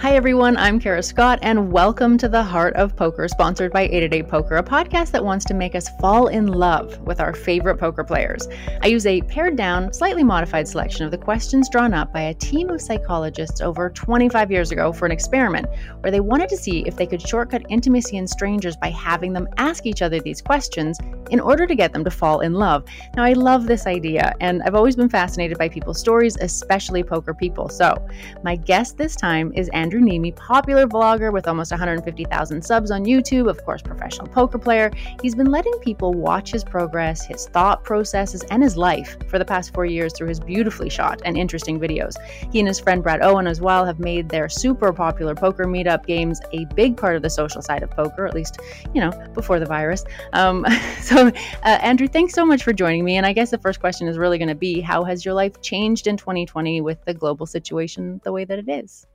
Hi, everyone. I'm Kara Scott, and welcome to the Heart of Poker, sponsored by 888 Poker, a podcast that wants to make us fall in love with our favorite poker players. I use a pared down, slightly modified selection of the questions drawn up by a team of psychologists over 25 years ago for an experiment where they wanted to see if they could shortcut intimacy in strangers by having them ask each other these questions in order to get them to fall in love. Now, I love this idea, and I've always been fascinated by people's stories, especially poker people. So, my guest this time is Andrew. Andrew Neeme, popular vlogger with almost 150,000 subs on YouTube, of course, professional poker player. He's been letting people watch his progress, his thought processes, and his life for the past four years through his beautifully shot and interesting videos. He and his friend Brad Owen, as well, have made their super popular poker meetup games a big part of the social side of poker, at least, you know, before the virus. Um, so, uh, Andrew, thanks so much for joining me. And I guess the first question is really going to be how has your life changed in 2020 with the global situation the way that it is?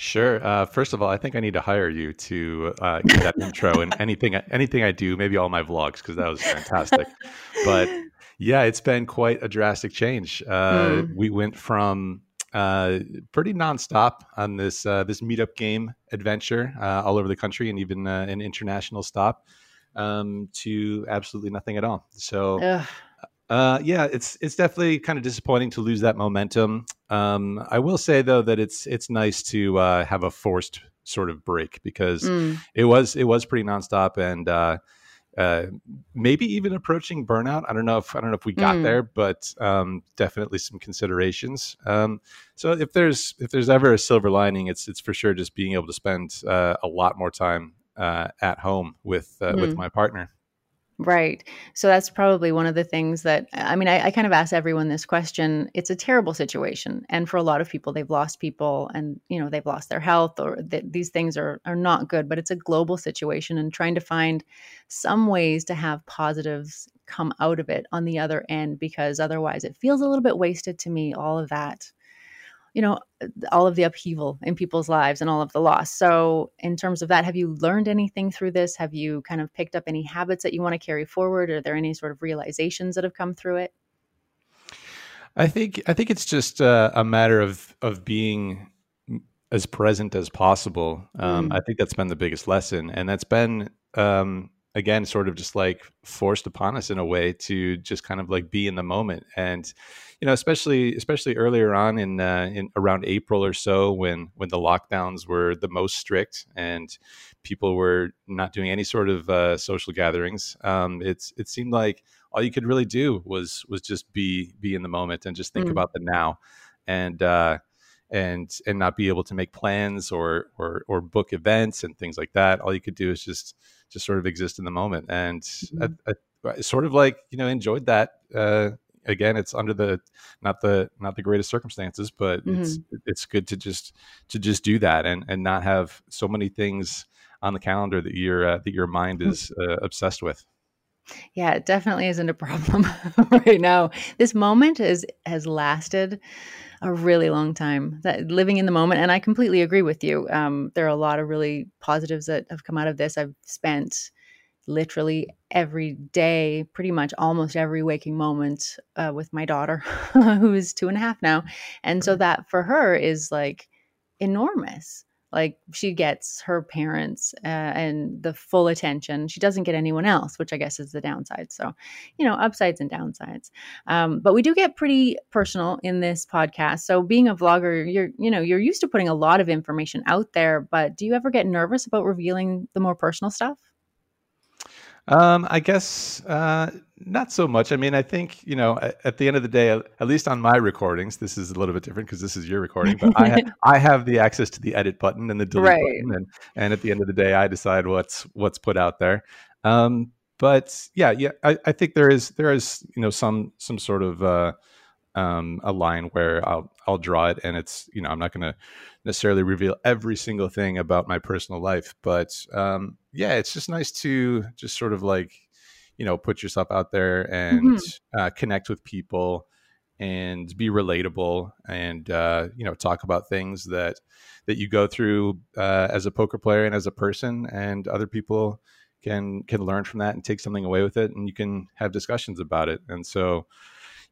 Sure. Uh, first of all, I think I need to hire you to uh, get that intro and anything anything I do, maybe all my vlogs because that was fantastic. but yeah, it's been quite a drastic change. Uh, mm. We went from uh, pretty nonstop on this uh, this meetup game adventure uh, all over the country and even an international stop um, to absolutely nothing at all. So. Ugh uh, yeah, it's it's definitely kind of disappointing to lose that momentum. Um, I will say though that it's it's nice to uh, have a forced sort of break because mm. it was it was pretty nonstop and uh, uh, maybe even approaching burnout. I don't know if I don't know if we got mm. there, but um, definitely some considerations. Um, so if there's if there's ever a silver lining, it's it's for sure just being able to spend uh, a lot more time uh, at home with uh, mm. with my partner. Right. So that's probably one of the things that I mean, I, I, kind of ask everyone this question. It's a terrible situation. And for a lot of people, they've lost people and, you know, they've lost their health or th- these things are, are not good, but it's a global situation and trying to find some ways to have positives come out of it on the other end, because otherwise it feels a little bit wasted to me, all of that you know all of the upheaval in people's lives and all of the loss. So in terms of that have you learned anything through this? Have you kind of picked up any habits that you want to carry forward? Are there any sort of realizations that have come through it? I think i think it's just uh, a matter of of being as present as possible. Um, mm. i think that's been the biggest lesson and that's been um, again sort of just like forced upon us in a way to just kind of like be in the moment and you know especially especially earlier on in uh, in around April or so when when the lockdowns were the most strict and people were not doing any sort of uh, social gatherings um, it's it seemed like all you could really do was was just be be in the moment and just think mm. about the now and uh, and and not be able to make plans or or or book events and things like that all you could do is just just sort of exist in the moment and mm-hmm. I, I, I, sort of like you know enjoyed that uh, again it's under the not the not the greatest circumstances but mm-hmm. it's it's good to just to just do that and and not have so many things on the calendar that your uh, that your mind mm. is uh, obsessed with yeah it definitely isn't a problem right now this moment is has lasted a really long time that living in the moment and i completely agree with you um, there are a lot of really positives that have come out of this i've spent literally every day, pretty much almost every waking moment uh, with my daughter, who is two and a half now. And so that for her is like enormous. Like she gets her parents uh, and the full attention. She doesn't get anyone else, which I guess is the downside. So, you know, upsides and downsides. Um, but we do get pretty personal in this podcast. So, being a vlogger, you're you know you're used to putting a lot of information out there. But do you ever get nervous about revealing the more personal stuff? Um, I guess uh, not so much. I mean, I think you know, at, at, the end of the day, at least on my recordings, this is a little bit different because this is your recording. But I, ha- I have the access to the edit button and the delete right. button, and and at the end of the day, I decide what's what's put out there. Um, but yeah, yeah, I, I think there is there is you know some some sort of uh, um, a line where I'll I'll draw it, and it's you know I'm not going to necessarily reveal every single thing about my personal life, but um, yeah, it's just nice to just sort of like, you know, put yourself out there and mm-hmm. uh, connect with people and be relatable and uh, you know talk about things that that you go through uh, as a poker player and as a person, and other people can can learn from that and take something away with it, and you can have discussions about it. And so,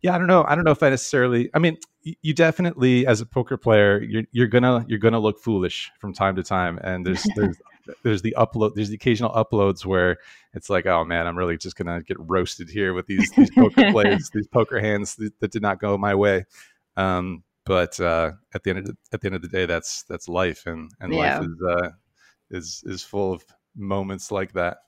Yeah, I don't know. I don't know if I necessarily. I mean, you definitely, as a poker player, you're, you're gonna you're gonna look foolish from time to time, and there's there's there's the upload there's the occasional uploads where it's like oh man i'm really just gonna get roasted here with these these poker plays these poker hands that, that, did not go my way um, but uh, at the end of the, at the end of the day that's that's life and and yeah. life is uh, is is full of moments like that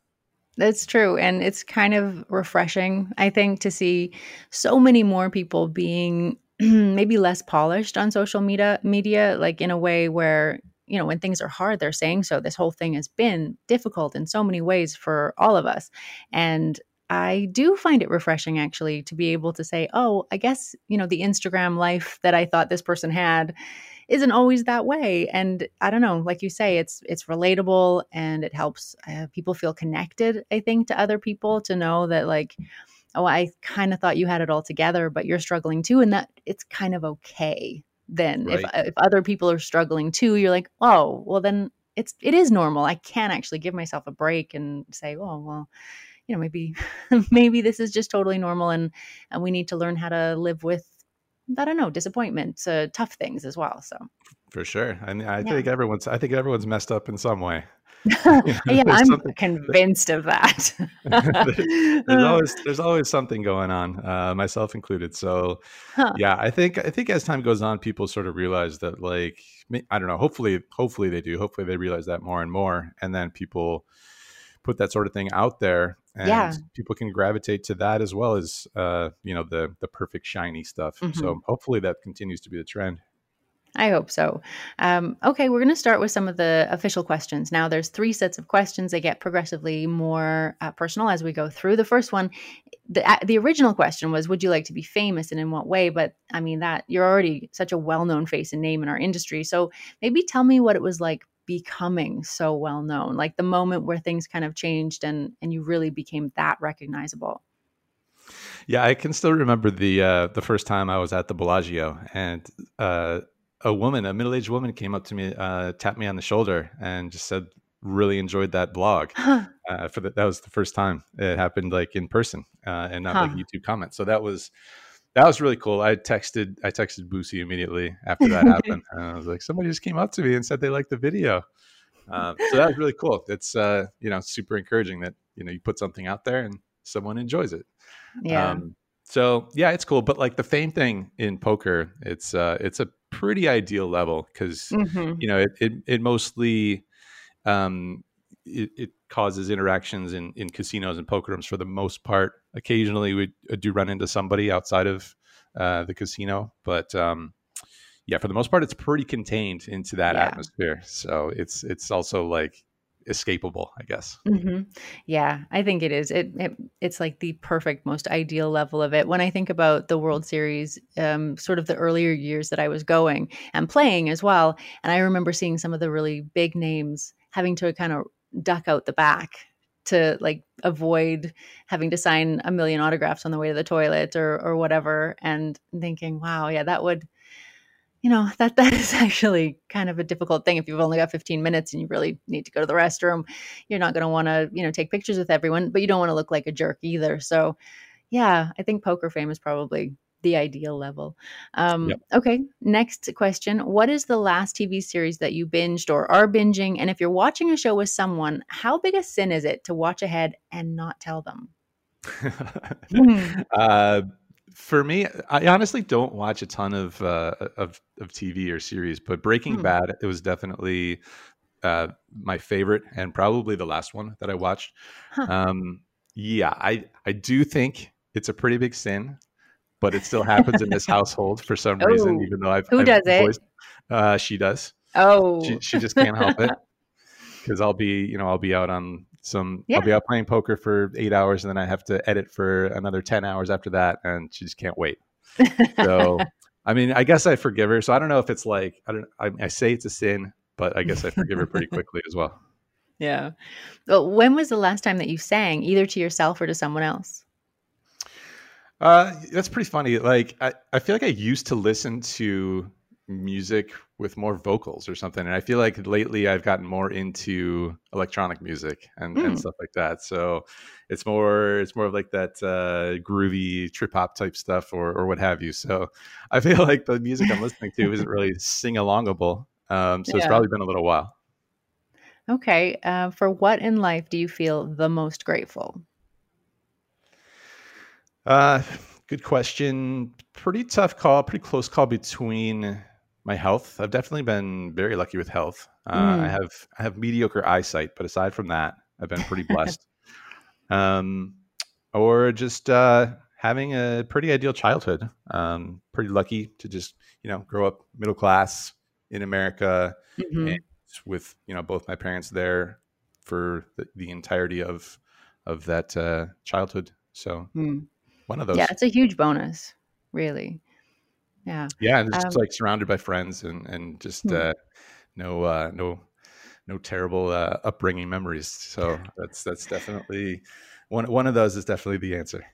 that's true. And it's kind of refreshing, I think, to see so many more people being maybe less polished on social media media, like in a way where, you know, when things are hard, they're saying so. This whole thing has been difficult in so many ways for all of us. And I do find it refreshing actually to be able to say, oh, I guess, you know, the Instagram life that I thought this person had isn't always that way. And i don't know like you say it's it's relatable and it helps uh, people feel connected i think to other people to know that like oh i kind of thought you had it all together but you're struggling too and that it's kind of okay then. Right. if if other people are struggling too you're like oh well then it's it is normal. I can actually give myself a break and say oh well you know maybe maybe this is just totally normal and and we need to learn how to live with I don't know, disappointments, uh, tough things as well. So for sure, I, I yeah. think everyone's I think everyone's messed up in some way. yeah, I'm convinced of that. there's always there's always something going on, uh, myself included. So, huh. yeah, I think I think as time goes on, people sort of realize that, like, I don't know. Hopefully, hopefully they do. Hopefully they realize that more and more, and then people put that sort of thing out there and yeah. people can gravitate to that as well as uh, you know the the perfect shiny stuff mm-hmm. so hopefully that continues to be the trend I hope so. Um, okay, we're going to start with some of the official questions. Now, there's three sets of questions. They get progressively more uh, personal as we go through. The first one, the uh, the original question was, "Would you like to be famous, and in what way?" But I mean, that you're already such a well known face and name in our industry. So maybe tell me what it was like becoming so well known like the moment where things kind of changed and and you really became that recognizable yeah i can still remember the uh the first time i was at the bellagio and uh a woman a middle-aged woman came up to me uh tapped me on the shoulder and just said really enjoyed that blog huh. uh, for the, that was the first time it happened like in person uh, and not huh. like youtube comments so that was that was really cool. I texted I texted Boosie immediately after that happened. And I was like, somebody just came up to me and said they liked the video. Um, so that was really cool. It's uh, you know super encouraging that you know you put something out there and someone enjoys it. Yeah. Um, so yeah, it's cool. But like the fame thing in poker, it's uh, it's a pretty ideal level because mm-hmm. you know it, it, it mostly um, it, it, causes interactions in, in casinos and poker rooms for the most part. Occasionally, we uh, do run into somebody outside of uh, the casino, but um, yeah, for the most part, it's pretty contained into that yeah. atmosphere. So it's it's also like escapable, I guess. Mm-hmm. Yeah, I think it is. It, it, it's like the perfect, most ideal level of it. When I think about the World Series, um, sort of the earlier years that I was going and playing as well, and I remember seeing some of the really big names having to kind of duck out the back to like avoid having to sign a million autographs on the way to the toilet or or whatever and thinking wow yeah that would you know that that is actually kind of a difficult thing. If you've only got 15 minutes and you really need to go to the restroom you're not going to want to you know take pictures with everyone but you don't want to look like a jerk either. So yeah i think poker fame is probably the ideal level. Um, yep. Okay, next question. What is the last TV series that you binged or are binging? And if you're watching a show with someone, how big a sin is it to watch ahead and not tell them? Uh, for me, I honestly don't watch a ton of uh, of, of TV or series, but Breaking hmm. Bad it was definitely uh, my favorite and probably the last one that I watched. Huh. Um, yeah, I I do think it's a pretty big sin but it still happens in this household for some reason, oh, even though I've who I've does voiced, it? Uh, she does. Oh, she, she just can't help it because I'll be, you know, I'll be out on some, yeah. I'll be out playing poker for eight hours, and then I have to edit for another ten hours after that, and she just can't wait. So, I mean, I guess I forgive her. So I don't know if it's like I don't. I, I say it's a sin, but I guess I forgive her pretty quickly as well. Yeah. Well, when was the last time that you sang, either to yourself or to someone else? Uh, that's pretty funny. Like, I, I feel like I used to listen to music with more vocals or something. And I feel like lately I've gotten more into electronic music and, mm. and hmm. stuff like that. So it's more it's more of like that uh, groovy trip hop type stuff or or what have you. So I feel like the music I'm listening to isn't really sing alongable. Um, so yeah. it's probably been a little while. Okay. Uh, for what in life do you feel the most grateful? Uh, good question. Pretty tough call. Pretty close call between my health. I've definitely been very lucky with health. Uh, mm. I have I have mediocre eyesight, but aside from that, I've been pretty blessed. um, or just uh, having a pretty ideal childhood. Um, pretty lucky to just you know grow up middle class in America, mm-hmm. with you know both my parents there for the, the entirety of of that uh, childhood. So mm. One of those. Yeah, it's a huge bonus, really. Yeah. Yeah, and just um, like surrounded by friends and and just mm. uh, no uh, no no terrible uh, upbringing memories. So that's that's definitely one one of those is definitely the answer.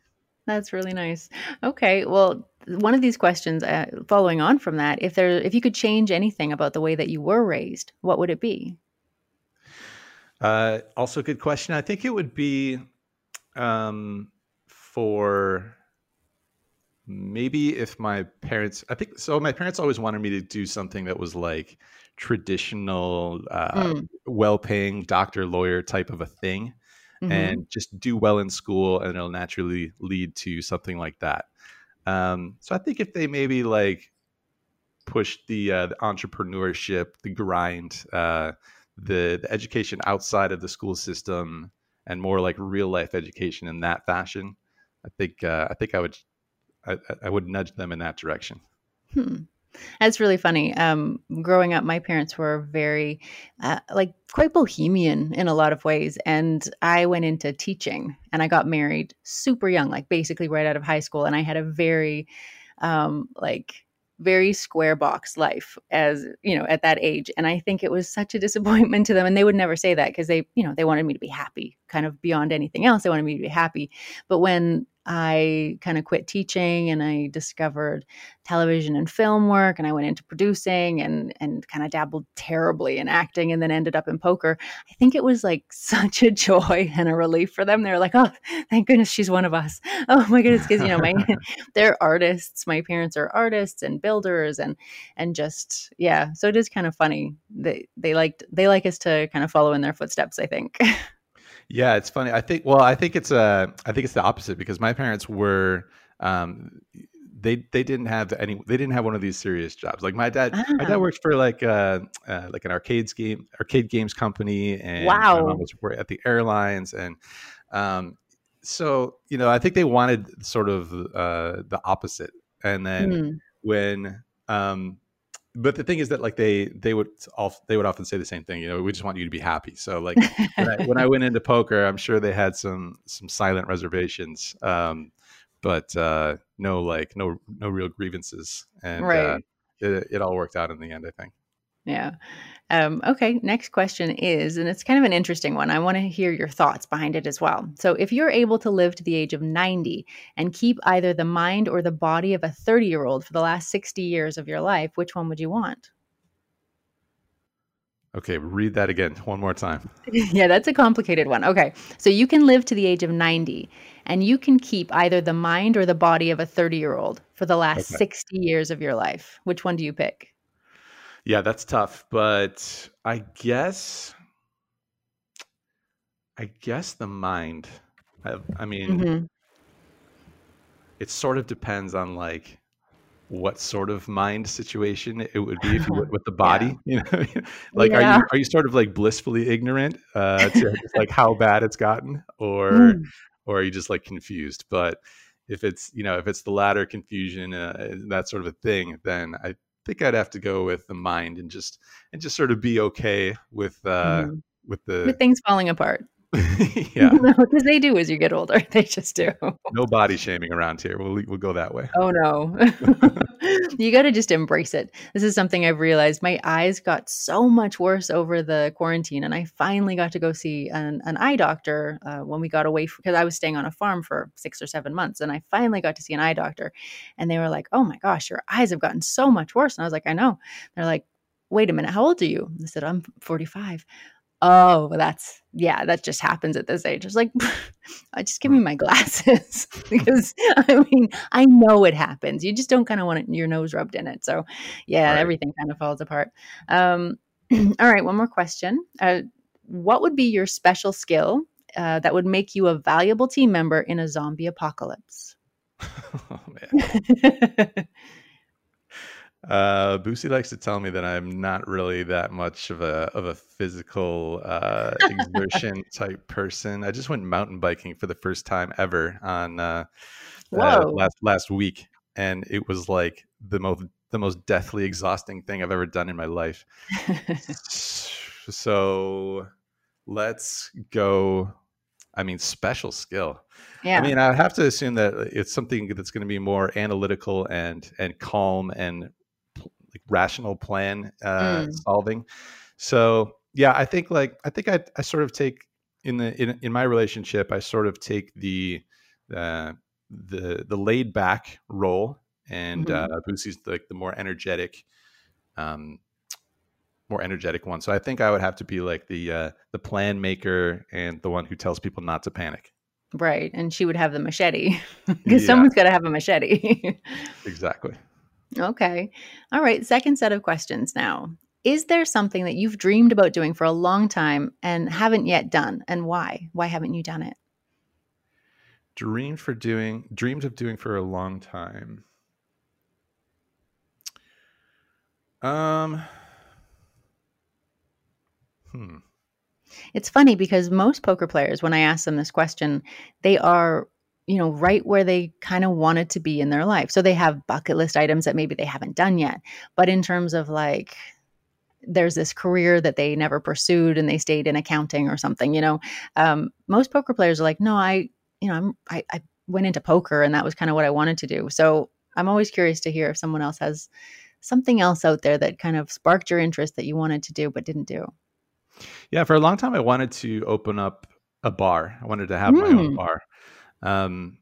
That's really nice. Okay, well, one of these questions, uh, following on from that, if there, if you could change anything about the way that you were raised, what would it be? Uh, also, a good question. I think it would be um, for maybe if my parents. I think so. My parents always wanted me to do something that was like traditional, uh, mm. well-paying doctor, lawyer type of a thing mm-hmm. and just do well in school and it'll naturally lead to something like that um, so i think if they maybe like push the, uh, the entrepreneurship the grind uh, the, the education outside of the school system and more like real life education in that fashion i think uh, i think i would I, I would nudge them in that direction hmm. That's really funny. Um, growing up, my parents were very, uh, like, quite bohemian in a lot of ways. And I went into teaching and I got married super young, like, basically right out of high school. And I had a very, um, like, very square box life as you know at that age and i think it was such a disappointment to them and they would never say that because they you know they wanted me to be happy kind of beyond anything else they wanted me to be happy but when I kind of quit teaching and I discovered television and film work and I went into producing and and kind of dabbled terribly in acting and then ended up in poker. I think it was like such a joy and a relief for them. They were like, "Oh, thank goodness she's one of us." Oh my goodness, because you know, my they're artists. My parents are artists and builders and and just yeah. So it is kind of funny. They they liked they like us to kind of follow in their footsteps, I think. Yeah, it's funny. I think. Well, I think it's uh, I think it's the opposite because my parents were. Um, they they didn't have any. They didn't have one of these serious jobs. Like my dad. Ah. My dad ah. worked for like uh, uh, like an arcades game arcade games company, and wow, my mom was at the airlines, and um, so you know, I think they wanted sort of uh, the opposite. And then mm. when um, but the thing is that like they they would all they would often say the same thing you know we just want you to be happy so like when, I, when, I, went into poker i'm sure they had some some silent reservations um but uh no like no no real grievances and uh, right. uh, it, it all worked out in the end i think yeah um, okay, next question is, and it's kind of an interesting one. I want to hear your thoughts behind it as well. So, if you're able to live to the age of 90 and keep either the mind or the body of a 30 year old for the last 60 years of your life, which one would you want? Okay, read that again one more time. yeah, that's a complicated one. Okay, so you can live to the age of 90 and you can keep either the mind or the body of a 30 year old for the last okay. 60 years of your life. Which one do you pick? Yeah, that's tough, but I guess I guess the mind. I, I mean, mm-hmm. it sort of depends on like what sort of mind situation it would be if you went with the body. Yeah. You know, like yeah. are you are you sort of like blissfully ignorant uh, to like how bad it's gotten, or mm. or are you just like confused? But if it's you know if it's the latter confusion uh, that sort of a thing, then I think I'd have to go with the mind and just and just sort of be okay with uh mm. with the with things falling apart. yeah, because they do as you get older. They just do. No body shaming around here. We'll we'll go that way. Oh no, you got to just embrace it. This is something I've realized. My eyes got so much worse over the quarantine, and I finally got to go see an, an eye doctor uh, when we got away because I was staying on a farm for six or seven months, and I finally got to see an eye doctor, and they were like, "Oh my gosh, your eyes have gotten so much worse," and I was like, "I know." They're like, wait a minute, how old are you? I said, I'm 45 oh, that's yeah, that just happens at this age. It's like, I just give me my glasses because I mean, I know it happens. You just don't kind of want it, your nose rubbed in it. So, yeah, right. everything kind of falls apart. Um, all right, one more question. Uh, what would be your special skill uh, that would make you a valuable team member in a zombie apocalypse? oh, man. Uh, Boosie likes to tell me that I'm not really that much of a of a physical uh, exertion type person. I just went mountain biking for the first time ever on uh, uh, last last week, and it was like the most the most deathly exhausting thing I've ever done in my life. so let's go. I mean, special skill. Yeah. I mean, I have to assume that it's something that's going to be more analytical and and calm and like rational plan uh, mm. solving. So yeah, I think like I think I I sort of take in the in in my relationship I sort of take the uh, the the laid back role and mm-hmm. uh, Boosie's like the more energetic um more energetic one. So I think I would have to be like the uh, the plan maker and the one who tells people not to panic. Right, and she would have the machete because yeah. someone's got to have a machete. exactly. Okay. All right. Second set of questions now. Is there something that you've dreamed about doing for a long time and haven't yet done? And why? Why haven't you done it? Dreamed for doing, dreamed of doing for a long time. Um, hmm. It's funny because most poker players, when I ask them this question, they are you know, right where they kind of wanted to be in their life. So they have bucket list items that maybe they haven't done yet. But in terms of like, there's this career that they never pursued and they stayed in accounting or something, you know, um, most poker players are like, no, I, you know, I'm, I, I went into poker and that was kind of what I wanted to do. So I'm always curious to hear if someone else has something else out there that kind of sparked your interest that you wanted to do but didn't do. Yeah, for a long time I wanted to open up a bar. I wanted to have mm. my own hmm. bar. Um,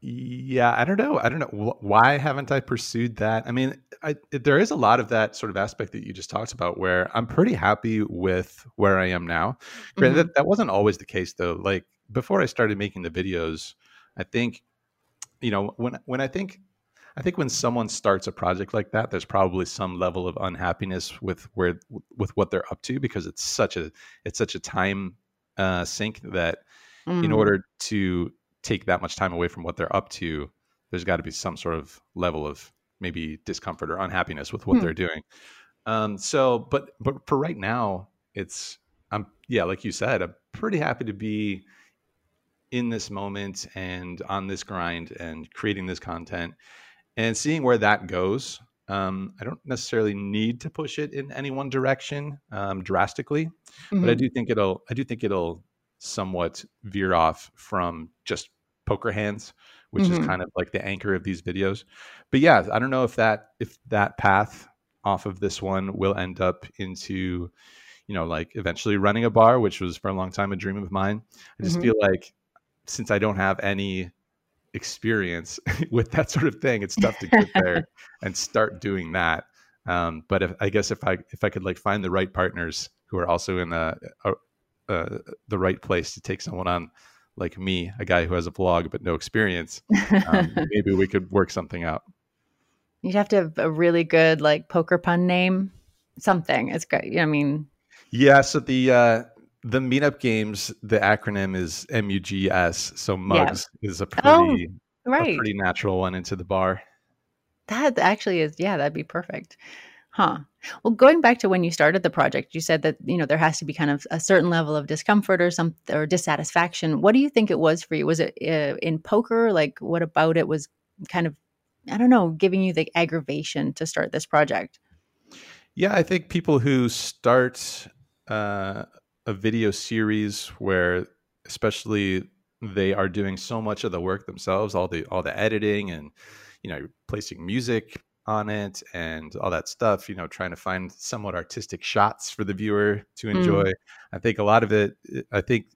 yeah, I don't know. I don't know why haven't I pursued that. I mean, I, there is a lot of that sort of aspect that you just talked about, where I'm pretty happy with where I am now. Mm-hmm. That, that wasn't always the case, though. Like before I started making the videos, I think, you know, when when I think I think when someone starts a project like that, there's probably some level of unhappiness with where with what they're up to because it's such a it's such a time uh, sink that mm. in order to take that much time away from what they're up to, there's got to be some sort of level of maybe discomfort or unhappiness with what mm. they're doing. Um, so, but but for right now, it's I'm yeah, like you said, I'm pretty happy to be in this moment and on this grind and creating this content and seeing where that goes. Um, I don't necessarily need to push it in any one direction um, drastically, mm-hmm. but I mm-hmm. do think it'll I do think it'll somewhat veer off from just poker hands which mm-hmm. is kind of like the anchor of these videos but yeah i don't know if that if that path off of this one will end up into you know like eventually running a bar which was for a long time a dream of mine i just mm-hmm. feel like since i don't have any experience with that sort of thing it's tough to get there and start doing that um, but if, i guess if i if i could like find the right partners who are also in a, uh, the right place to take someone on like me, a guy who has a blog but no experience. Um, maybe we could work something out. You'd have to have a really good like poker pun name, something. It's great. I mean, yeah. So the uh, the meetup games, the acronym is MUGS. So mugs yeah. is a oh, pretty oh, right. a pretty natural one into the bar. That actually is, yeah, that'd be perfect. Huh. Well, going back to when you started the project, you said that you know there has to be kind of a certain level of discomfort or some or dissatisfaction. What do you think it was for you? Was it uh, in poker? Like, what about it was kind of I don't know, giving you the aggravation to start this project? Yeah, I think people who start uh, a video series where especially they are doing so much of the work themselves, all the all the editing and you know placing music on it and all that stuff, you know, trying to find somewhat artistic shots for the viewer to hmm. enjoy. Mm. I think a lot of it I think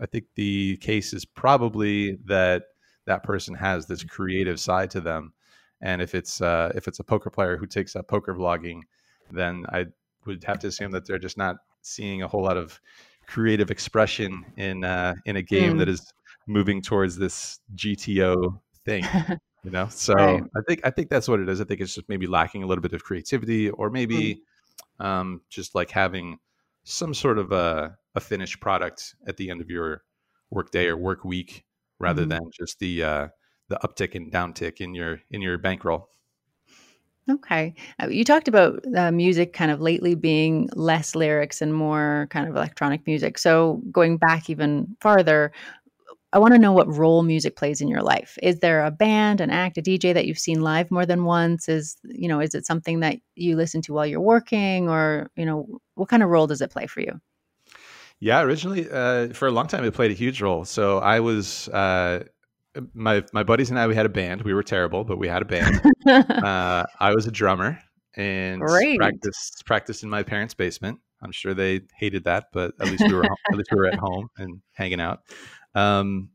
I think the case is probably that that person has this creative side to them. And if it's uh, if it's a poker player who takes up poker vlogging, then I would have to assume that they're just not seeing a whole lot of creative expression in uh, in a game mm. that is moving towards this GTO thing. you know, so right. I think I think that's what it is. I think it's just maybe lacking a little bit of creativity, or maybe mm. um, just like having some sort of a, a finished product at the end of your work day or work week, rather mm. than just the uh, the uptick and downtick in your in your bankroll. Okay. Uh, you talked about uh, music kind of lately being less lyrics and more kind of electronic music. So, going back even farther, I want to know what role music plays in your life. Is there a band, an act, a DJ that you've seen live more than once? Is, you know, is it something that you listen to while you're working or, you know, what kind of role does it play for you? Yeah, originally, uh, for a long time, it played a huge role. So I was, uh, my my buddies and I we had a band. We were terrible, but we had a band. uh, I was a drummer and Great. practiced practiced in my parents' basement. I'm sure they hated that, but at least we were at least we were at home and hanging out. Um,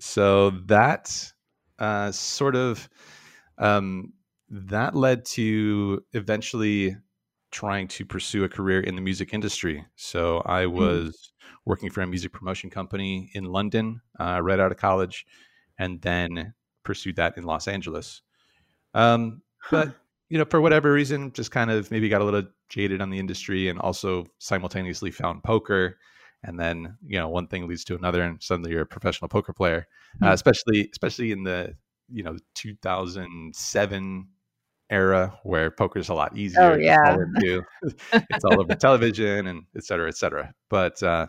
so that uh, sort of um, that led to eventually trying to pursue a career in the music industry. So I hmm. was mm. working for a music promotion company in London uh, right out of college and then pursued that in Los Angeles. Um, but you know, for whatever reason, just kind of maybe got a little jaded on the industry, and also simultaneously found poker. And then you know, one thing leads to another, and suddenly you're a professional poker player. Mm-hmm. Uh, hmm. especially, especially in the you know 2007 era where poker is a lot easier. Oh yeah, it's all over television and et cetera, et cetera. But uh,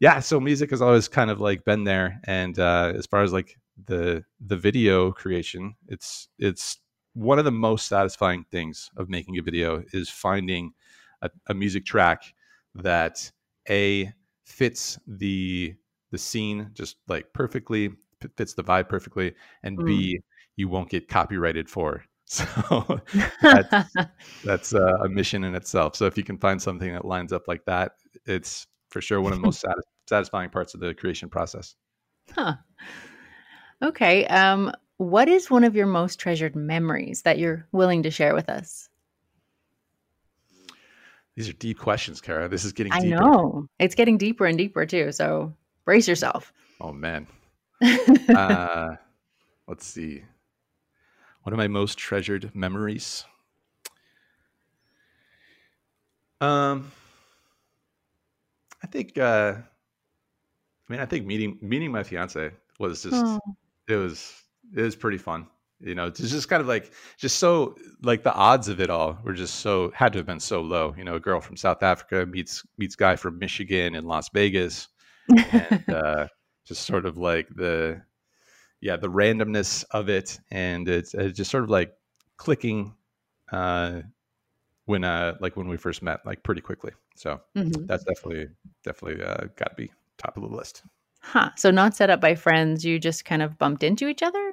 yeah, so music has always kind of like been there, and uh, as far as like the the video creation it's it's one of the most satisfying things of making a video is finding a, a music track that a fits the the scene just like perfectly fits the vibe perfectly and mm. b you won't get copyrighted for so that's, that's uh, a mission in itself so if you can find something that lines up like that it's for sure one of the most satisfying parts of the creation process huh Okay. Um, what is one of your most treasured memories that you're willing to share with us? These are deep questions, Kara. This is getting I deeper. know. It's getting deeper and deeper too. So brace yourself. Oh man. uh, let's see. One of my most treasured memories. Um I think uh I mean I think meeting meeting my fiance was just oh it was it was pretty fun. You know, it's just kind of like just so like the odds of it all were just so had to have been so low. You know, a girl from South Africa meets meets guy from Michigan in Las Vegas, and uh, just sort of like the yeah the randomness of it, and it's, it's just sort of like clicking uh, when uh like when we first met, like pretty quickly. So mm-hmm. that's definitely definitely uh, got to be top of the list. Huh. So not set up by friends, you just kind of bumped into each other?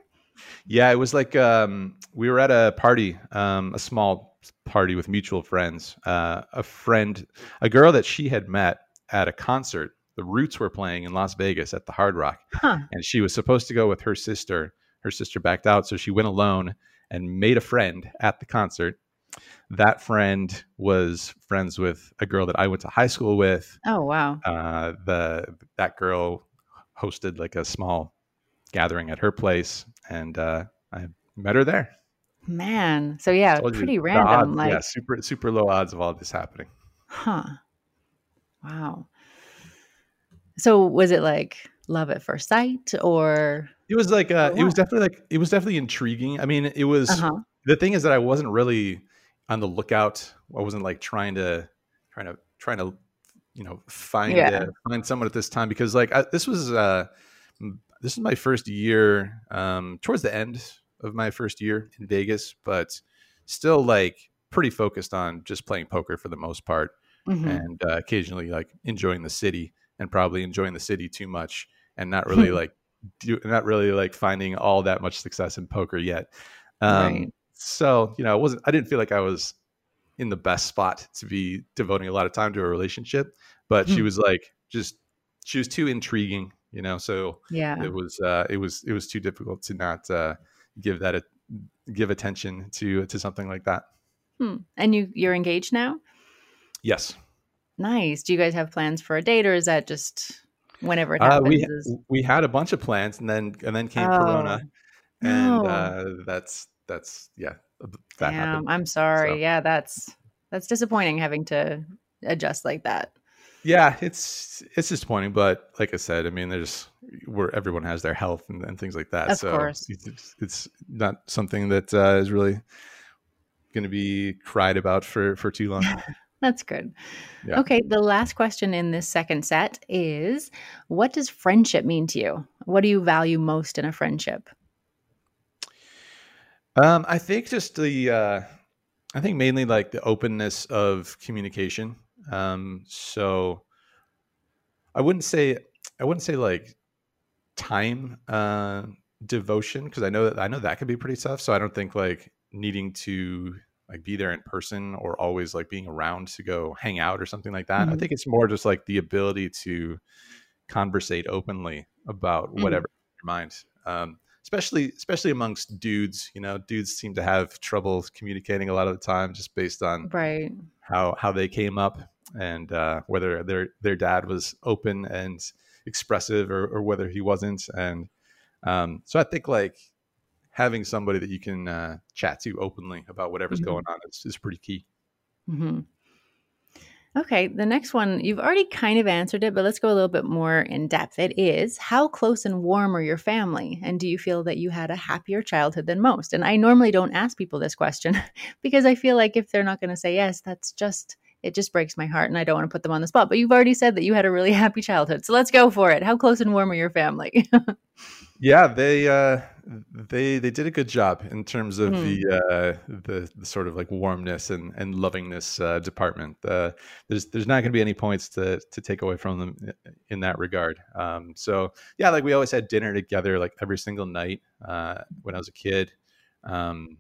Yeah, it was like um, we were at a party, um, a small party with mutual friends. Uh, a friend, a girl that she had met at a concert. The Roots were playing in Las Vegas at the Hard Rock, huh. and she was supposed to go with her sister. Her sister backed out, so she went alone and made a friend at the concert. That friend was friends with a girl that I went to high school with. Oh wow! Uh, the that girl hosted like a small gathering at her place, and uh, I met her there. Man, so yeah, pretty random. Odds, like yeah, super super low odds of all this happening. Huh. Wow. So was it like love at first sight, or it was like uh, it was definitely like it was definitely intriguing. I mean, it was uh-huh. the thing is that I wasn't really on the lookout. I wasn't like trying to trying to trying to you know find yeah. find someone at this time because like I, this was uh this is my first year um towards the end of my first year in Vegas but still like pretty focused on just playing poker for the most part mm-hmm. and uh, occasionally like enjoying the city and probably enjoying the city too much and not really like do, not really like finding all that much success in poker yet. Um, right. So you know, I wasn't. I didn't feel like I was in the best spot to be devoting a lot of time to a relationship. But she hmm. was like, just she was too intriguing, you know. So yeah, it was uh, it was it was too difficult to not uh, give that a, give attention to to something like that. Hmm. And you you're engaged now? Yes. Nice. Do you guys have plans for a date, or is that just whenever it happens? Uh, we is... we had a bunch of plans, and then and then came oh, Corona, and no. uh, that's that's yeah. That Damn, happened. I'm sorry. So. Yeah, that's that's disappointing having to adjust like that. Yeah, it's it's disappointing, but like I said, I mean, there's where everyone has their health and, and things like that. Of so course. It's, it's not something that uh, is really going to be cried about for for too long. That's good. Yeah. Okay, the last question in this second set is what does friendship mean to you? What do you value most in a friendship? Um, I think just the uh I think mainly like the openness of communication. Um, so I wouldn't say I wouldn't say like time uh devotion because I know that I know that can be pretty tough. So I don't think like needing to like be there in person or always like being around to go hang out or something like that. Mm-hmm. I think it's more just like the ability to conversate openly about mm-hmm. whatever your mind. Um, especially especially amongst dudes, you know, dudes seem to have trouble communicating a lot of the time just based on right how how they came up and uh, whether their their dad was open and expressive or, or whether he wasn't. And um, so I think like having somebody that you can uh, chat to openly about whatever's mm-hmm. going on is, is pretty key. Mm-hmm. Okay, the next one, you've already kind of answered it, but let's go a little bit more in depth. It is how close and warm are your family? And do you feel that you had a happier childhood than most? And I normally don't ask people this question because I feel like if they're not going to say yes, that's just, it just breaks my heart and I don't want to put them on the spot. But you've already said that you had a really happy childhood. So let's go for it. How close and warm are your family? yeah, they, uh, they they did a good job in terms of mm. the, uh, the, the sort of like warmness and and lovingness uh, department. Uh, there's there's not going to be any points to to take away from them in that regard. Um, so yeah, like we always had dinner together like every single night uh, when I was a kid. Um,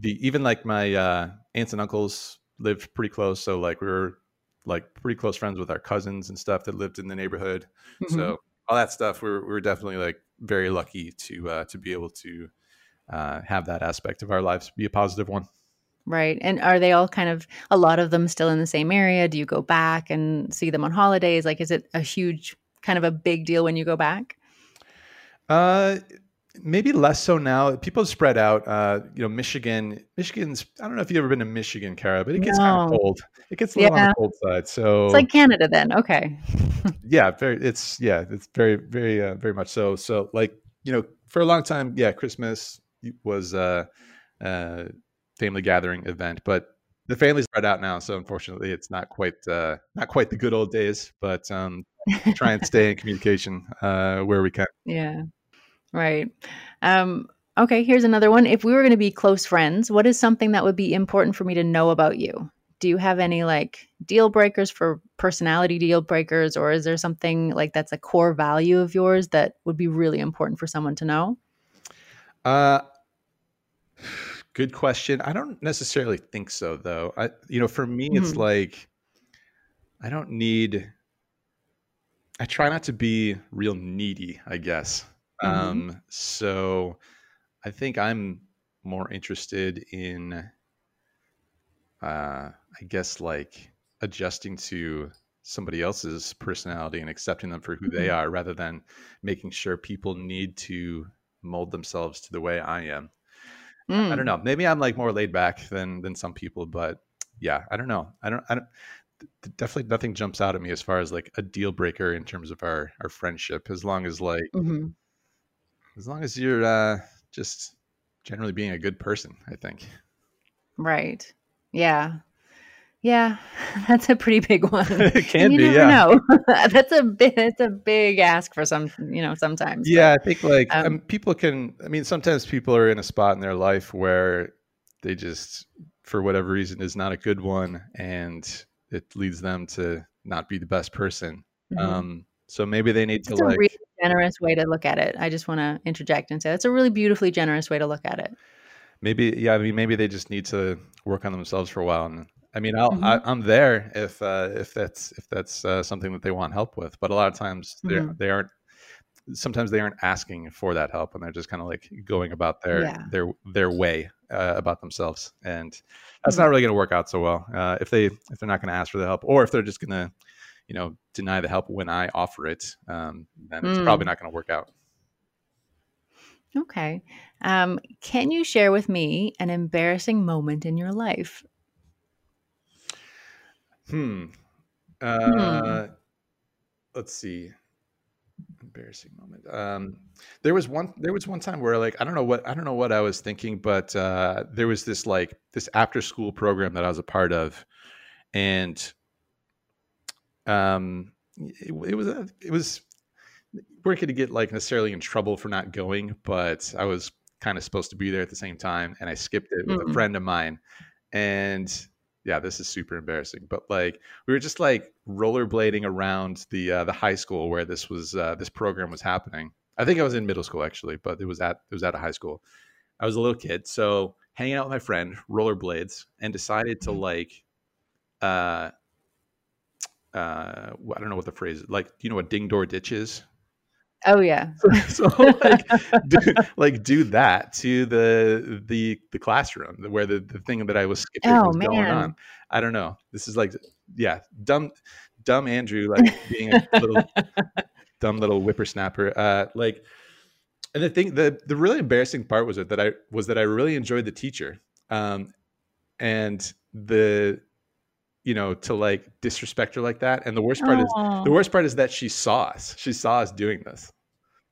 the even like my uh, aunts and uncles lived pretty close, so like we were like pretty close friends with our cousins and stuff that lived in the neighborhood. Mm-hmm. So all that stuff, we were, we were definitely like very lucky to uh, to be able to uh, have that aspect of our lives be a positive one. Right. And are they all kind of a lot of them still in the same area? Do you go back and see them on holidays? Like, is it a huge kind of a big deal when you go back? Uh, maybe less so now. People spread out. Uh, you know, Michigan. Michigan's. I don't know if you've ever been to Michigan, Kara, but it gets no. kind of cold. It gets a little yeah. on the cold side. So it's like Canada, then. Okay. yeah, very. It's yeah. It's very, very, uh, very much so. So like you know, for a long time, yeah, Christmas was uh, uh family gathering event, but the family's spread out now. So unfortunately, it's not quite uh, not quite the good old days. But um, try and stay in communication uh, where we can. Yeah. Right. Um, okay, here's another one. If we were going to be close friends, what is something that would be important for me to know about you? Do you have any like deal breakers for personality deal breakers, or is there something like that's a core value of yours that would be really important for someone to know? Uh, good question. I don't necessarily think so, though. I, you know, for me, mm-hmm. it's like I don't need. I try not to be real needy, I guess. Mm-hmm. Um, so I think I'm more interested in, uh, I guess, like adjusting to somebody else's personality and accepting them for who mm-hmm. they are rather than making sure people need to mold themselves to the way I am. Mm. I don't mm. know. Maybe I'm like more laid back than than some people, but yeah, I don't know. I don't. I don't. Definitely, nothing jumps out at me as far as like a deal breaker in terms of our our friendship. As long as like mm-hmm as long as you're uh, just generally being a good person, I think. Right. Yeah. Yeah, that's a pretty big one. it can you be. Never yeah. know. that's a big. That's a big ask for some. You know, sometimes. Yeah, but, I think like um, um, people can. I mean, sometimes people are in a spot in their life where they just, for whatever reason, is not a good one, and it leads them to not be the best person. Mhm. Um, so maybe they need That's to like generous way to look at it. I just want to interject and say that's a really beautifully generous way to look at it. maybe yeah i mean maybe they just need to work on themselves for a while and i mean I'll, Mhm. I, i'm there if uh if that's if that's uh, something that they want help with but a lot of times Mhm. they aren't sometimes they aren't asking for that help and they're just kind of like going about their Yeah. their their way uh, about themselves and that's Mhm. not really going to work out so well uh, if they if they're not going to ask for the help or if they're just going to you know deny the help when i offer it um, then it's Mm. probably not going to work out Okay. Um, can you share with me an embarrassing moment in your life? Hmm. Uh, let's see. Embarrassing moment. Um, there was one. There was one time where, like, I don't know what I don't know what I was thinking, but uh, there was this like this after school program that I was a part of, and um, it, it was a, it was we weren't going to get like necessarily in trouble for not going, but I was kind of supposed to be there at the same time, and I skipped it with a Mm. friend of mine, and yeah, this is super embarrassing. But like we were just like rollerblading around the uh, the high school where this was uh, this program was happening. I think I was in middle school actually, but it was at it was at a high school. I was a little kid, so hanging out with my friend, rollerblades, and decided to like, uh, uh, I don't know what the phrase is. Like, you know what ding door ditch is? Oh yeah. so like do, like do that to the the the classroom where the, the thing that I was skipping Oh, was going on. I don't know. This is like yeah, dumb dumb Andrew like being a little dumb little whippersnapper. Uh like and the thing the the really embarrassing part was it that I was that I really enjoyed the teacher. Um and the you know to like disrespect her like that and the worst part is the oh. worst part is that she saw us. She saw us doing this.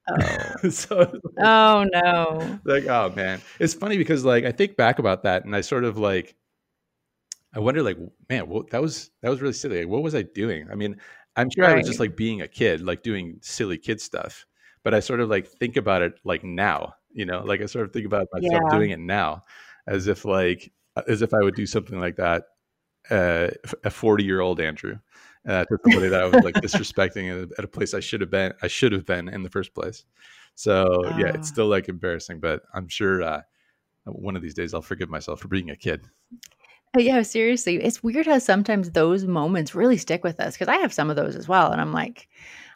Oh. so oh no. like oh man it's funny because like i think back about that and i sort of like i wonder like man what that was that was really silly like, what was i doing i mean i'm sure i was just like being a kid like doing silly kid stuff but i sort of like think about it like now you know like i sort of think about myself Yeah. doing it now as if like as if i would do something like that uh a 40 year old andrew uh, to somebody that I was like disrespecting at a, place I should have been I should have been in the first place. So yeah, it's Ah. still like embarrassing, but I'm sure uh, one of these days I'll forgive myself for being a kid. Yeah, seriously, it's weird how sometimes those moments really stick with us because I have some of those as well. And I'm like,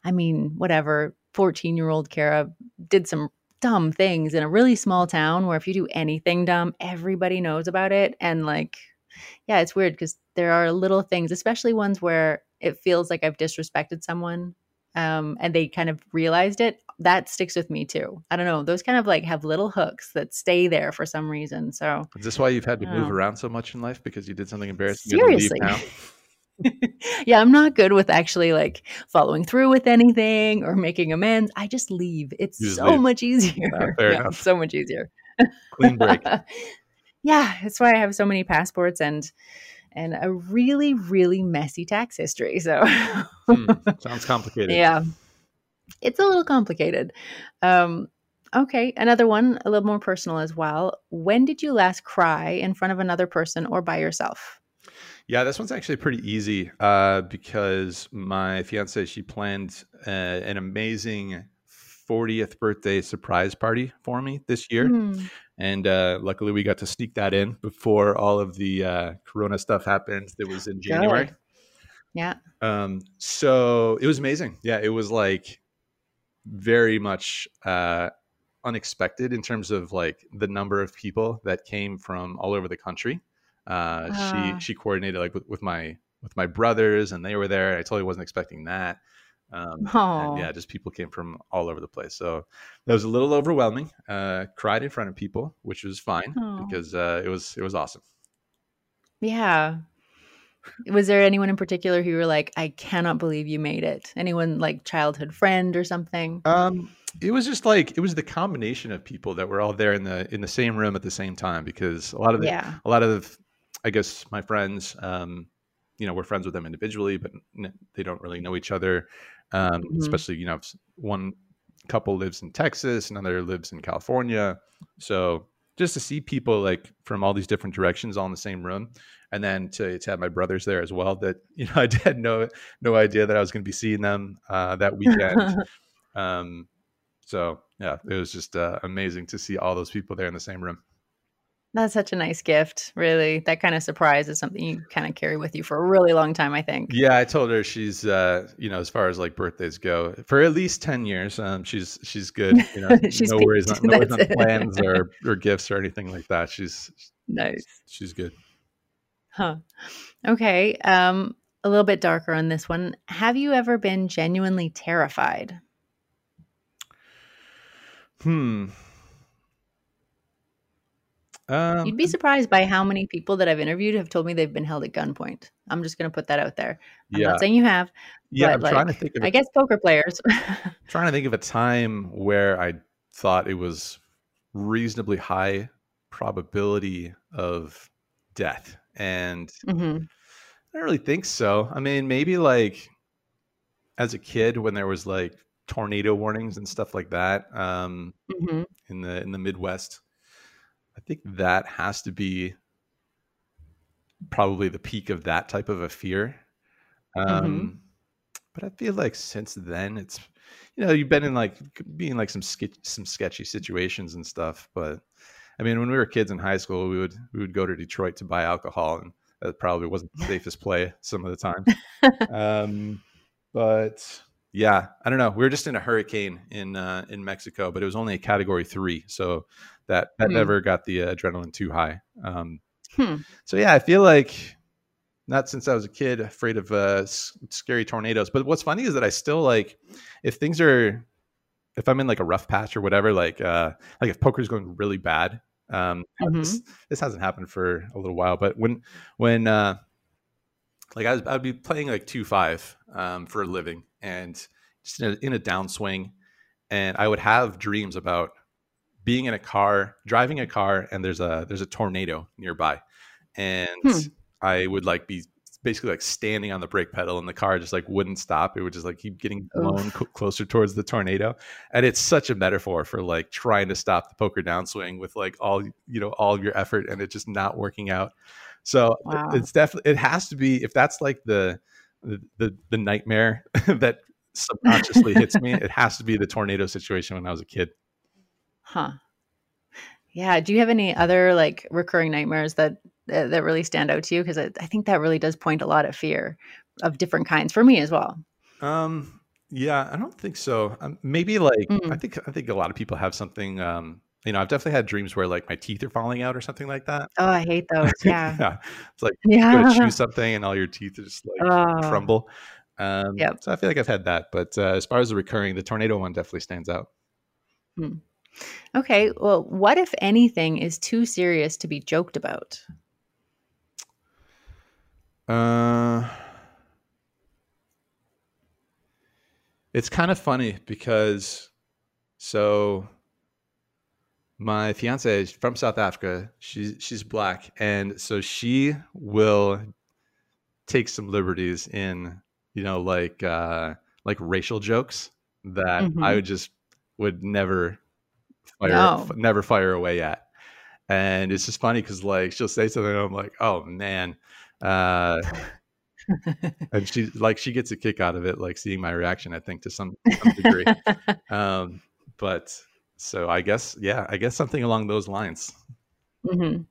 I mean, whatever, 14 year old Kara did some dumb things in a really small town where if you do anything dumb, everybody knows about it. And like, yeah, it's weird because there are little things, especially ones where it feels like I've disrespected someone um, and they kind of realized it. That sticks with me too. I don't know. Those kind of like have little hooks that stay there for some reason. So Is this why you've had to move Oh. around so much in life because you did something embarrassing? you had to leave Seriously. yeah, I'm not good with actually like following through with anything or making amends. I just leave. It's just so leave. much easier. Ah, fair yeah, enough. so much easier. Clean break. yeah, that's why I have so many passports and and a really really messy tax history. So Hmm, sounds complicated. yeah, it's a little complicated. Um, okay, another one, a little more personal as well. When did you last cry in front of another person or by yourself? Yeah, this one's actually pretty easy uh, because my fiance she planned uh, an amazing 40th birthday surprise party for me this year, Hmm. and uh, luckily we got to sneak that in before all of the uh, Corona stuff happened. That was in January. Good. Yeah. Um, so it was amazing. Yeah, it was like very much uh, unexpected in terms of like the number of people that came from all over the country. Uh, Ah. she she coordinated like with, with my with my brothers, and they were there. I totally wasn't expecting that. Um, and yeah, just people came from all over the place. So that was a little overwhelming. Uh, cried in front of people, which was fine Aw. because uh, it was it was awesome. Yeah. Was there anyone in particular who were like, I cannot believe you made it? Anyone like childhood friend or something? Um, it was just like it was the combination of people that were all there in the in the same room at the same time because a lot of the yeah. a lot of I guess my friends, um, you know, we're friends with them individually, but n- they don't really know each other. Um, Mhm. Especially, you know, if one couple lives in Texas, another lives in California, so just to see people like from all these different directions all in the same room and then to, to have my brothers there as well that you know i had no no idea that i was going to be seeing them uh, that weekend. Um, so yeah it was just uh, amazing to see all those people there in the same room that's such a nice gift, really. That kind of surprise is something you kind of carry with you for a really long time, I think. Yeah, I told her she's, uh, you know, as far as like birthdays go, for at least ten years, um, she's she's good. You know, she's no worries, on, no worries on plans or or gifts or anything like that. She's nice. She's good. Huh. Okay. Um, a little bit darker on this one. Have you ever been genuinely terrified? Hmm. Um, You'd be surprised by how many people that I've interviewed have told me they've been held at gunpoint. I'm just going to put that out there. I'm yeah. not saying you have. Yeah, I'm like, trying to think. Of I guess poker players. trying to think of a time where I thought it was reasonably high probability of death, and mm-hmm. I don't really think so. I mean, maybe like as a kid when there was like tornado warnings and stuff like that um, mm-hmm. in the in the Midwest I think that has to be probably the peak of that type of a fear. Mm-hmm. Um, mm-hmm. But I feel like since then, it's you know you've been in like being like some ske- some sketchy situations and stuff. But I mean, when we were kids in high school, we would we would go to Detroit to buy alcohol, and that probably wasn't the safest play some of the time. um, but yeah, I don't know. We were just in a hurricane in uh, in Mexico, but it was only a Category Three, so that that hmm. never got the uh, adrenaline too high. Um, hmm. So yeah, I feel like not since I was a kid afraid of uh, s- scary tornadoes. But what's funny is that I still like if things are if I'm in like a rough patch or whatever, like uh, like if poker's going really bad. Um, mm-hmm. this, this, hasn't happened for a little while, but when when uh, like I would be playing like two five um, for a living and just in a, in a downswing, and I would have dreams about being in a car, driving a car, and there's a there's a tornado nearby, and hmm. I would like be basically like standing on the brake pedal and the car just like wouldn't stop. It would just like keep getting blown co- closer towards the tornado. And it's such a metaphor for like trying to stop the poker downswing with like all you know all of your effort and it just not working out. So wow. it's definitely it has to be if that's like the the the nightmare that subconsciously hits me it has to be the tornado situation when i was a kid Huh. Yeah. Do you have any other like recurring nightmares that that, that really stand out to you? Because I, I, think that really does point a lot of fear of different kinds for me as well. Um. Yeah, I don't think so. Um, maybe like mm. I think I think a lot of people have something. Um, you know, I've definitely had dreams where like my teeth are falling out or something like that. Oh, I hate those. Yeah. yeah. It's like yeah. you go to chew something and all your teeth just like oh. crumble. Um, yep. So I feel like I've had that. But uh, as far as the recurring, the tornado one definitely stands out. Hmm. Okay. Well, what if anything is too serious to be joked about? Uh, it's kind of funny because so my fiance is from South Africa. She's she's black, and so she will take some liberties in you know like uh, like racial jokes that mm-hmm. I would just would never fire, no. f- never fire away at. And it's just funny because like she'll say something, I'm like, oh man. Uh, and she like she gets a kick out of it, like seeing my reaction. I think to some, some degree. um, but so I guess yeah, I guess something along those lines. Mm-hmm.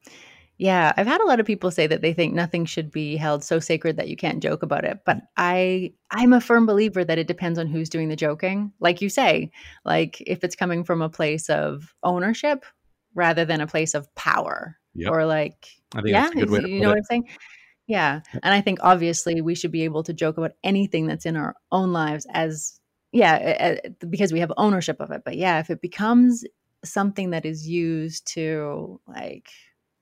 Yeah, I've had a lot of people say that they think nothing should be held so sacred that you can't joke about it. But I I'm a firm believer that it depends on who's doing the joking. Like you say, like if it's coming from a place of ownership rather than a place of power yep. or like yeah, you know it. what I'm saying? Yeah. And I think obviously we should be able to joke about anything that's in our own lives as yeah, because we have ownership of it. But yeah, if it becomes something that is used to like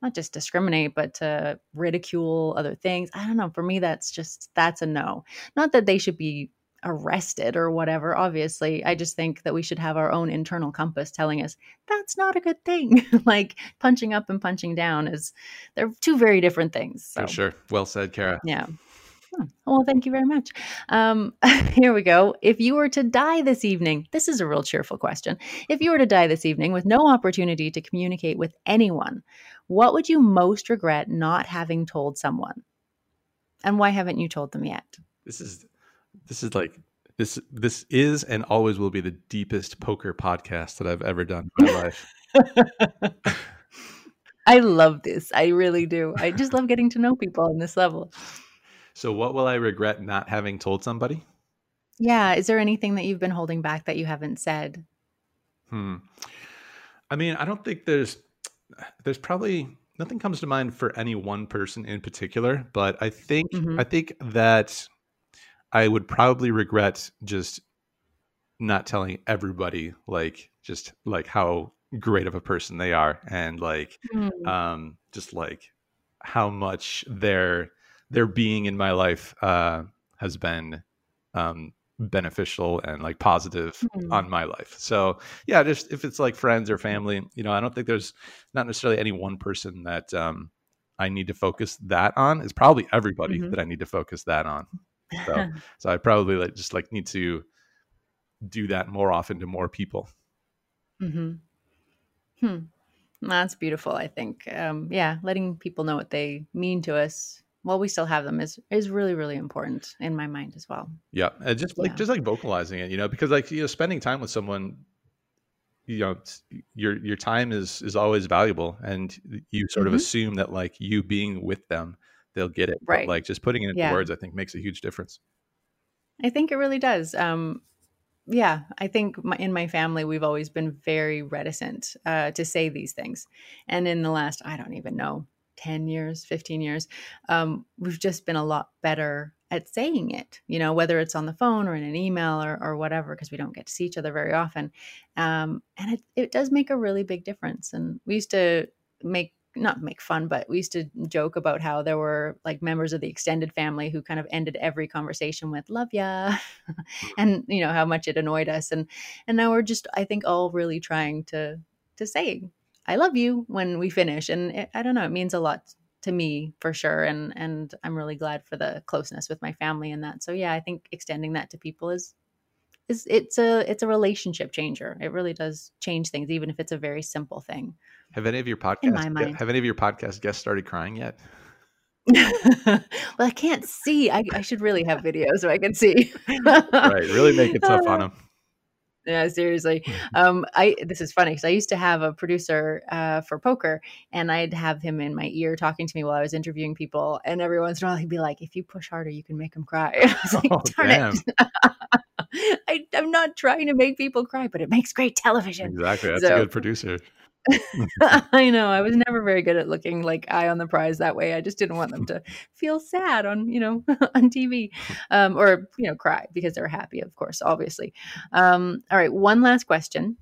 not just discriminate, but to ridicule other things. I don't know. For me, that's just, that's a no. Not that they should be arrested or whatever, obviously. I just think that we should have our own internal compass telling us that's not a good thing. like punching up and punching down is, they're two very different things. So. For sure. Well said, Kara. Yeah. Oh, well, thank you very much. Um, here we go. If you were to die this evening, this is a real cheerful question. If you were to die this evening with no opportunity to communicate with anyone, what would you most regret not having told someone? And why haven't you told them yet? This is this is like this this is and always will be the deepest poker podcast that I've ever done in my life. I love this. I really do. I just love getting to know people on this level. So, what will I regret not having told somebody? Yeah. Is there anything that you've been holding back that you haven't said? Hmm. I mean, I don't think there's there's probably nothing comes to mind for any one person in particular, but I think mm-hmm. I think that I would probably regret just not telling everybody like just like how great of a person they are and like mm. um just like how much they're their being in my life uh, has been um, beneficial and like positive mm-hmm. on my life. So yeah, just if it's like friends or family, you know, I don't think there's not necessarily any one person that um, I need to focus that on. It's probably everybody mm-hmm. that I need to focus that on. So, so I probably like just like need to do that more often to more people. Hmm. Hmm. That's beautiful. I think. Um, yeah, letting people know what they mean to us while we still have them is is really really important in my mind as well. Yeah, and just like yeah. just like vocalizing it, you know, because like you know, spending time with someone, you know, your your time is is always valuable, and you sort mm-hmm. of assume that like you being with them, they'll get it. Right. But like just putting it into yeah. words, I think makes a huge difference. I think it really does. Um, yeah, I think my, in my family we've always been very reticent uh, to say these things, and in the last I don't even know 10 years, 15 years, um, we've just been a lot better at saying it, you know, whether it's on the phone or in an email or, or whatever, because we don't get to see each other very often. Um, and it, it does make a really big difference. And we used to make, not make fun, but we used to joke about how there were like members of the extended family who kind of ended every conversation with love ya and you know how much it annoyed us and and now we're just i think all really trying to to say I love you when we finish. And it, I don't know, it means a lot to me for sure. And, and I'm really glad for the closeness with my family and that. So yeah, I think extending that to people is, is it's a, it's a relationship changer. It really does change things, even if it's a very simple thing. Have any of your podcasts, have any of your podcast guests started crying yet? well, I can't see. I, I, should really have video so I can see. right. Really make it tough on them. Yeah, seriously. Um, I this is funny because I used to have a producer uh, for poker, and I'd have him in my ear talking to me while I was interviewing people, and every once in a while he'd be like, "If you push harder, you can make them cry." I was like, oh, "Darn damn. it!" I, am not trying to make people cry, but it makes great television. Exactly, that's so, a good producer. I know. I was never very good at looking like eye on the prize that way. I just didn't want them to feel sad on, you know, on TV um, or, you know, cry because they're happy, of course, obviously. Um, all right. One last question.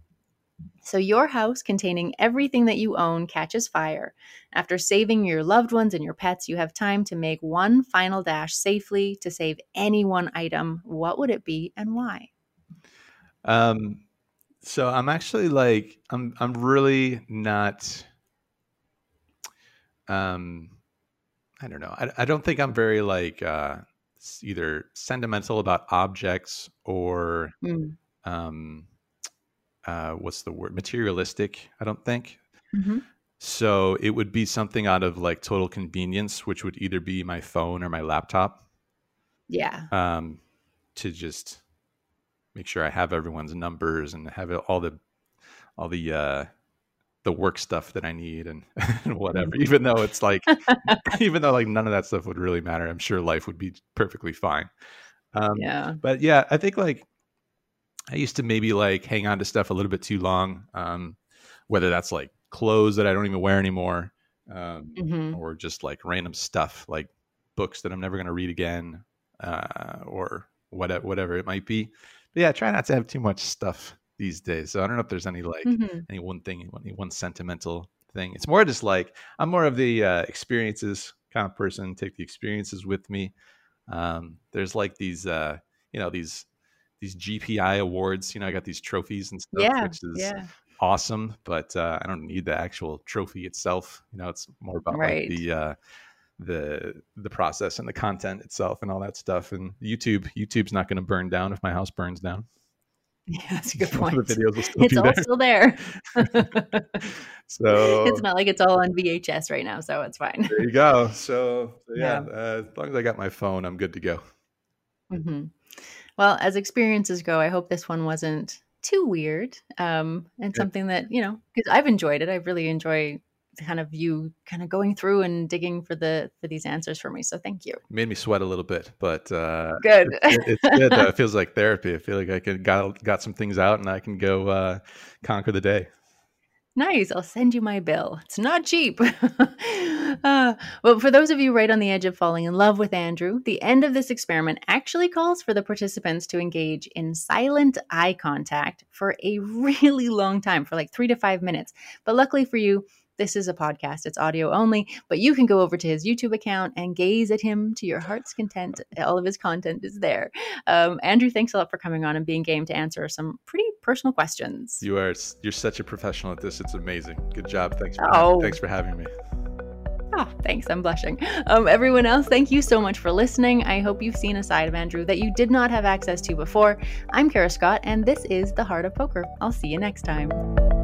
So, your house containing everything that you own catches fire. After saving your loved ones and your pets, you have time to make one final dash safely to save any one item. What would it be and why? Um, so I'm actually like I'm I'm really not um I don't know. I, I don't think I'm very like uh either sentimental about objects or mm. um uh what's the word materialistic, I don't think. Mm-hmm. So it would be something out of like total convenience, which would either be my phone or my laptop. Yeah. Um to just make sure I have everyone's numbers and have all the all the uh the work stuff that I need and, and whatever. Mm-hmm. Even though it's like even though like none of that stuff would really matter, I'm sure life would be perfectly fine. Um yeah. but yeah, I think like I used to maybe like hang on to stuff a little bit too long. Um whether that's like clothes that I don't even wear anymore, um, mm-hmm. or just like random stuff like books that I'm never going to read again, uh, or whatever, whatever it might be. But yeah, try not to have too much stuff these days. So I don't know if there's any like mm-hmm. any one thing, any one sentimental thing. It's more just like I'm more of the uh, experiences kind of person. Take the experiences with me. Um, there's like these, uh, you know, these these GPI awards. You know, I got these trophies and stuff, yeah, which is yeah. awesome. But uh, I don't need the actual trophy itself. You know, it's more about right. like the uh, the the process and the content itself and all that stuff. And YouTube YouTube's not going to burn down if my house burns down. Yeah, that's a good point. the videos will still it's all there. still there. So it's not like it's all on VHS right now, so it's fine. there you go. So, so yeah, Yeah. Uh, as long as I got my phone, I'm good to go. hmm Well, as experiences go, I hope this one wasn't too weird, um, and Yeah. something that you know, because I've enjoyed it. I really enjoy kind of you kind of going through and digging for the for these answers for me. So thank you. Made me sweat a little bit, but uh, Good. it- it's good. Though. It feels like therapy. I feel like I can got got some things out, and I can go uh, conquer the day. Nice. I'll send you my bill. It's not cheap. uh, well, for those of you right on the edge of falling in love with Andrew, the end of this experiment actually calls for the participants to engage in silent eye contact for a really long time, for like three to five minutes. But luckily for you, this is a podcast. It's audio only, but you can go over to his YouTube account and gaze at him to your heart's content. All of his content is there. Um, Andrew, thanks a lot for coming on and being game to answer some pretty personal questions. You are you're such a professional at this. It's amazing. Good job. Thanks for Oh. thanks for having me. Oh, thanks. I'm blushing. Um, everyone else, thank you so much for listening. I hope you've seen a side of Andrew that you did not have access to before. I'm Kara Scott, and this is The Heart of Poker. I'll see you next time.